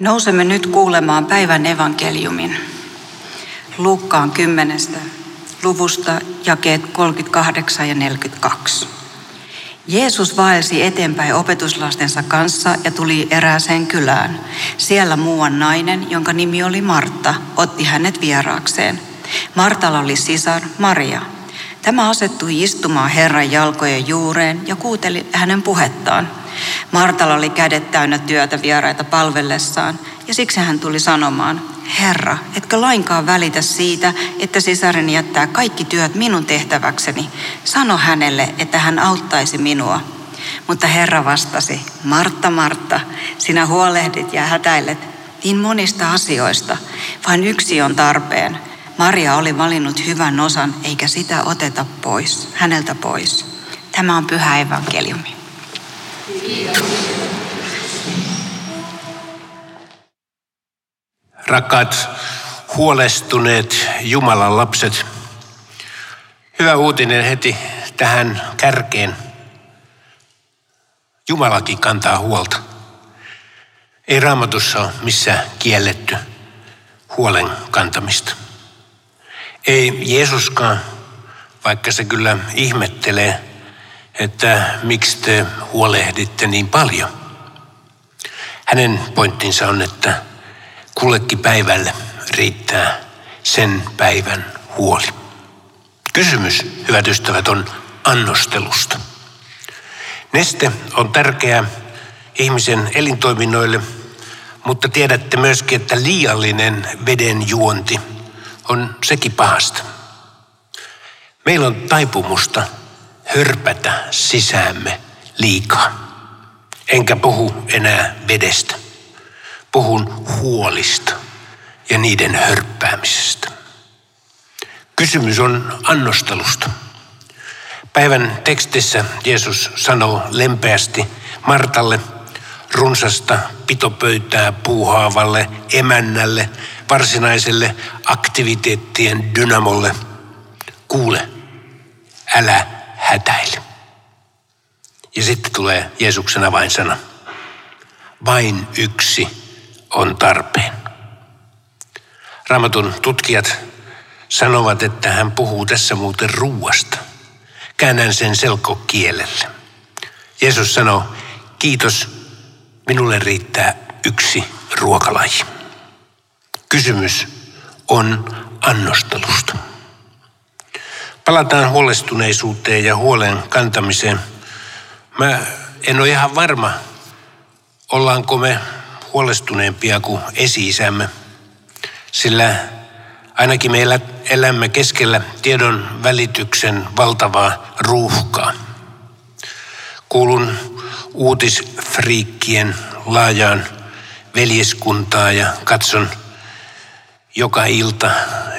Nousemme nyt kuulemaan päivän evankeliumin. Luukkaan 10. luvusta jakeet 38 ja 42. Jeesus vaelsi eteenpäin opetuslastensa kanssa ja tuli erääseen kylään. Siellä muuan nainen, jonka nimi oli Martta, otti hänet vieraakseen. Martalla oli sisar Maria. Tämä asettui istumaan Herran jalkojen juureen ja kuuteli hänen puhettaan. Martalla oli kädet täynnä työtä vieraita palvellessaan ja siksi hän tuli sanomaan, Herra, etkö lainkaan välitä siitä, että sisareni jättää kaikki työt minun tehtäväkseni. Sano hänelle, että hän auttaisi minua. Mutta Herra vastasi, Martta, Martta, sinä huolehdit ja hätäilet niin monista asioista. Vain yksi on tarpeen. Maria oli valinnut hyvän osan, eikä sitä oteta pois, häneltä pois. Tämä on pyhä evankeliumi. Rakkaat huolestuneet Jumalan lapset, hyvä uutinen heti tähän kärkeen. Jumalakin kantaa huolta. Ei raamatussa ole missään kielletty huolen kantamista. Ei Jeesuskaan, vaikka se kyllä ihmettelee, että miksi te huolehditte niin paljon. Hänen pointtinsa on, että kullekin päivälle riittää sen päivän huoli. Kysymys, hyvät ystävät, on annostelusta. Neste on tärkeä ihmisen elintoiminnoille, mutta tiedätte myöskin, että liiallinen veden juonti on sekin pahasta. Meillä on taipumusta hörpätä sisäämme liikaa. Enkä puhu enää vedestä. Puhun huolista ja niiden hörppäämisestä. Kysymys on annostelusta. Päivän tekstissä Jeesus sanoo lempeästi Martalle, runsasta pitopöytää puuhaavalle emännälle, varsinaiselle aktiviteettien dynamolle. Kuule, älä hätäile. Ja sitten tulee Jeesuksen avainsana. Vain yksi on tarpeen. Raamatun tutkijat sanovat, että hän puhuu tässä muuten ruuasta. Käännän sen selkokielelle. Jeesus sanoo, kiitos, minulle riittää yksi ruokalaji. Kysymys on annostelusta. Palataan huolestuneisuuteen ja huolen kantamiseen. Mä en ole ihan varma, ollaanko me huolestuneempia kuin esi-isämme, sillä ainakin meillä elämme keskellä tiedon välityksen valtavaa ruuhkaa. Kuulun uutisfriikkien laajaan veljeskuntaa ja katson joka ilta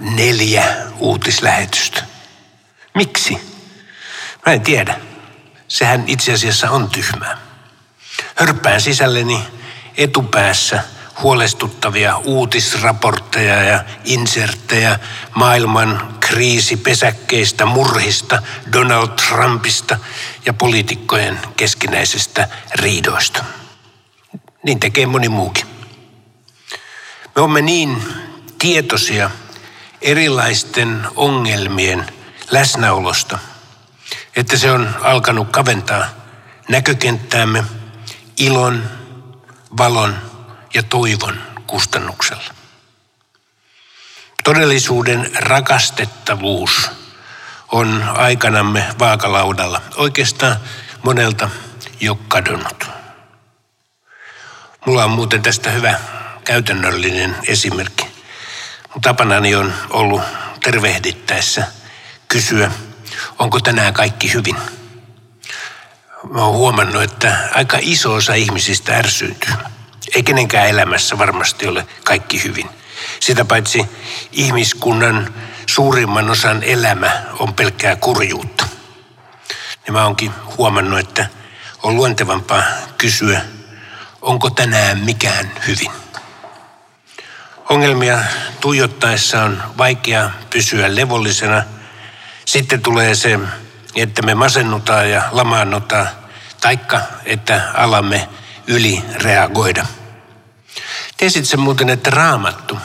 neljä uutislähetystä. Miksi? Mä en tiedä. Sehän itse asiassa on tyhmää. Hörppään sisälleni etupäässä huolestuttavia uutisraportteja ja inserttejä maailman kriisipesäkkeistä, murhista, Donald Trumpista ja poliitikkojen keskinäisestä riidoista. Niin tekee moni muukin. Me olemme niin tietoisia erilaisten ongelmien läsnäolosta, että se on alkanut kaventaa näkökenttäämme ilon, valon ja toivon kustannuksella. Todellisuuden rakastettavuus on aikanamme vaakalaudalla. Oikeastaan monelta jo kadonnut. Mulla on muuten tästä hyvä käytännöllinen esimerkki. Mun tapanani on ollut tervehdittäessä kysyä, onko tänään kaikki hyvin. Mä oon huomannut, että aika iso osa ihmisistä ärsyyntyy. Ei kenenkään elämässä varmasti ole kaikki hyvin. Sitä paitsi ihmiskunnan suurimman osan elämä on pelkkää kurjuutta. Niin mä oonkin huomannut, että on luontevampaa kysyä, onko tänään mikään hyvin. Ongelmia tuijottaessa on vaikea pysyä levollisena. Sitten tulee se, että me masennutaan ja lamaannutaan, taikka että alamme ylireagoida. Tiesit sen muuten, että raamattu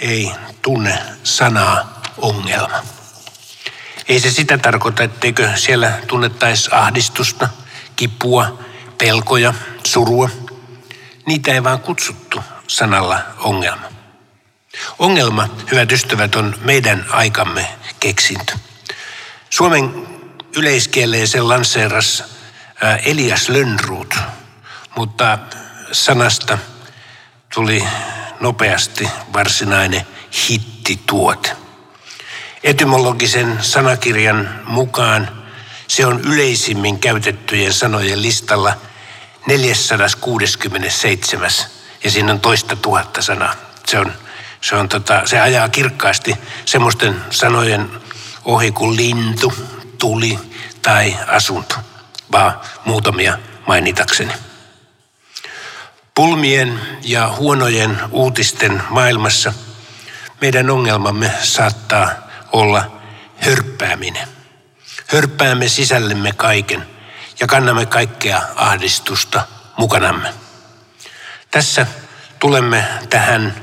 ei tunne sanaa ongelma. Ei se sitä tarkoita, etteikö siellä tunnettaisi ahdistusta, kipua, pelkoja, surua. Niitä ei vaan kutsuttu sanalla ongelma. Ongelma, hyvät ystävät, on meidän aikamme keksintö. Suomen yleiskieleen sen lanseeras Elias Lönnruut, mutta sanasta tuli nopeasti varsinainen hittituote. Etymologisen sanakirjan mukaan se on yleisimmin käytettyjen sanojen listalla 467 ja siinä on toista tuhatta sanaa. Se, on, se, on tota, se ajaa kirkkaasti semmoisten sanojen ohi kuin lintu, tuli tai asunto, vaan muutamia mainitakseni. Pulmien ja huonojen uutisten maailmassa meidän ongelmamme saattaa olla hörppääminen. Hörppäämme sisällemme kaiken ja kannamme kaikkea ahdistusta mukanamme. Tässä tulemme tähän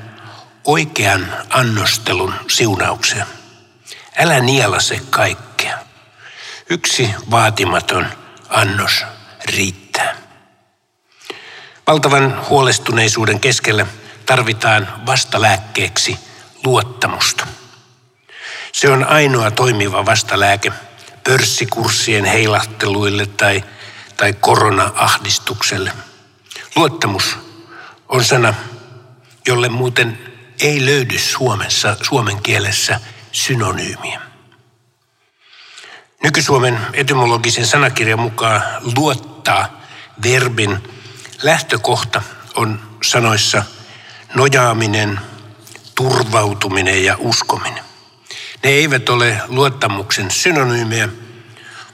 oikean annostelun siunaukseen. Älä nielase kaikkea. Yksi vaatimaton annos riittää. Valtavan huolestuneisuuden keskellä tarvitaan vastalääkkeeksi luottamusta. Se on ainoa toimiva vastalääke pörssikurssien heilahteluille tai, tai korona-ahdistukselle. Luottamus on sana, jolle muuten ei löydy Suomessa, suomen kielessä synonyymiä. Nyky-Suomen etymologisen sanakirjan mukaan luottaa verbin lähtökohta on sanoissa nojaaminen, turvautuminen ja uskominen. Ne eivät ole luottamuksen synonyymejä,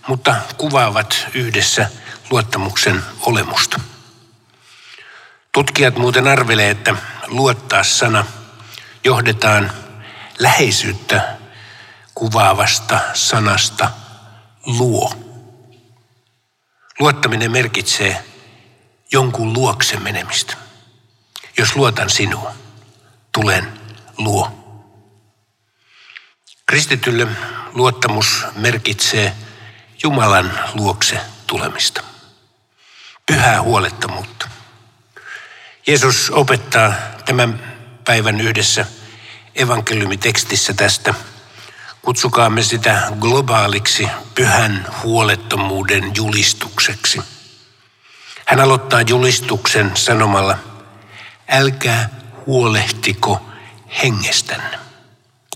mutta kuvaavat yhdessä luottamuksen olemusta. Tutkijat muuten arvelee, että luottaa sana johdetaan läheisyyttä kuvaavasta sanasta luo. Luottaminen merkitsee jonkun luokse menemistä. Jos luotan sinua, tulen luo. Kristitylle luottamus merkitsee Jumalan luokse tulemista. Pyhää huolettomuutta. Jeesus opettaa tämän päivän yhdessä evankeliumitekstissä tästä. Kutsukaamme sitä globaaliksi pyhän huolettomuuden julistukseksi. Hän aloittaa julistuksen sanomalla, älkää huolehtiko hengestänne.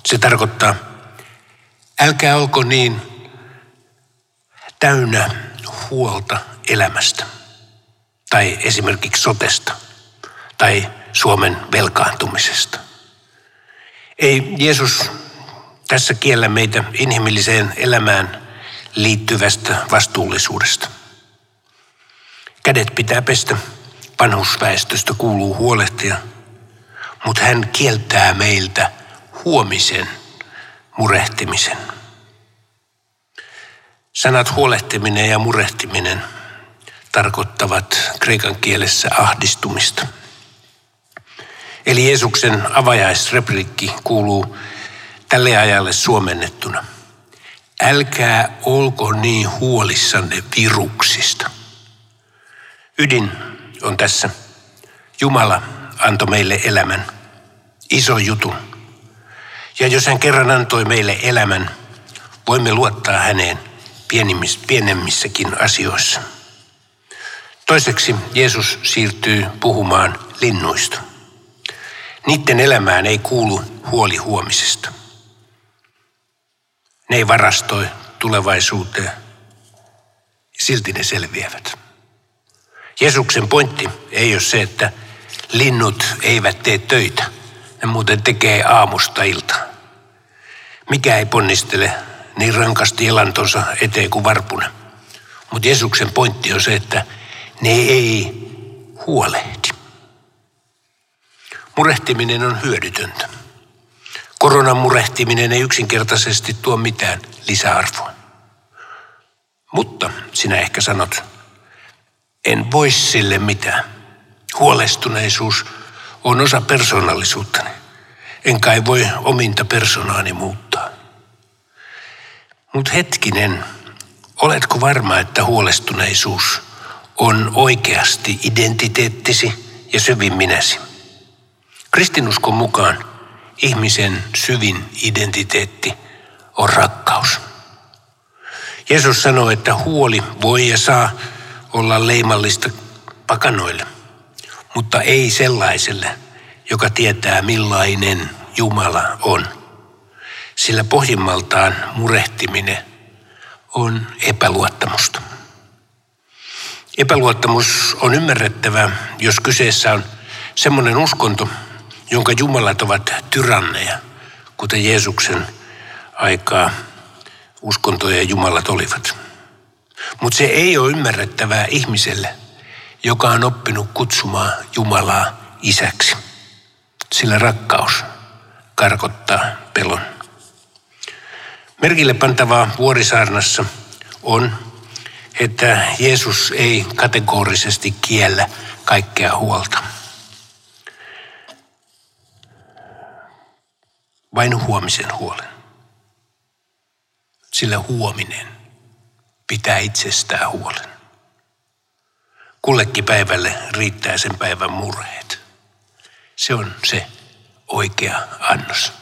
Se tarkoittaa, älkää olko niin täynnä huolta elämästä tai esimerkiksi sotesta tai Suomen velkaantumisesta. Ei Jeesus tässä kiellä meitä inhimilliseen elämään liittyvästä vastuullisuudesta. Kädet pitää pestä, vanhusväestöstä kuuluu huolehtia, mutta hän kieltää meiltä huomisen murehtimisen. Sanat huolehtiminen ja murehtiminen tarkoittavat kreikan kielessä ahdistumista. Eli Jeesuksen avajaisreplikki kuuluu tälle ajalle suomennettuna. Älkää olko niin huolissanne viruksista. Ydin on tässä. Jumala antoi meille elämän, iso jutun. Ja jos hän kerran antoi meille elämän, voimme luottaa häneen pienemmissäkin asioissa. Toiseksi Jeesus siirtyy puhumaan linnuista. Niiden elämään ei kuulu huoli huomisesta. Ne ei varastoi tulevaisuuteen. Silti ne selviävät. Jeesuksen pointti ei ole se, että linnut eivät tee töitä. Ne muuten tekee aamusta iltaan. Mikä ei ponnistele niin rankasti elantonsa eteen kuin varpuna. Mutta Jeesuksen pointti on se, että ne ei huolehdi. Murehtiminen on hyödytöntä. Koronan murehtiminen ei yksinkertaisesti tuo mitään lisäarvoa. Mutta sinä ehkä sanot, en voi sille mitään. Huolestuneisuus on osa persoonallisuuttani. En kai voi ominta persoonaani muuttaa. Mutta hetkinen, oletko varma, että huolestuneisuus on oikeasti identiteettisi ja syvin minäsi? Kristinuskon mukaan ihmisen syvin identiteetti on rakkaus. Jeesus sanoo, että huoli voi ja saa olla leimallista pakanoille, mutta ei sellaiselle, joka tietää millainen Jumala on. Sillä pohjimmaltaan murehtiminen on epäluottamusta. Epäluottamus on ymmärrettävä, jos kyseessä on semmoinen uskonto, jonka jumalat ovat tyranneja, kuten Jeesuksen aikaa uskontojen jumalat olivat. Mutta se ei ole ymmärrettävää ihmiselle, joka on oppinut kutsumaan Jumalaa isäksi. Sillä rakkaus karkottaa pelon. Merkille pantavaa vuorisaarnassa on, että Jeesus ei kategorisesti kiellä kaikkea huolta. Vain huomisen huolen. Sillä huominen pitää itsestään huolen. Kullekin päivälle riittää sen päivän murheet. Se on se oikea annos.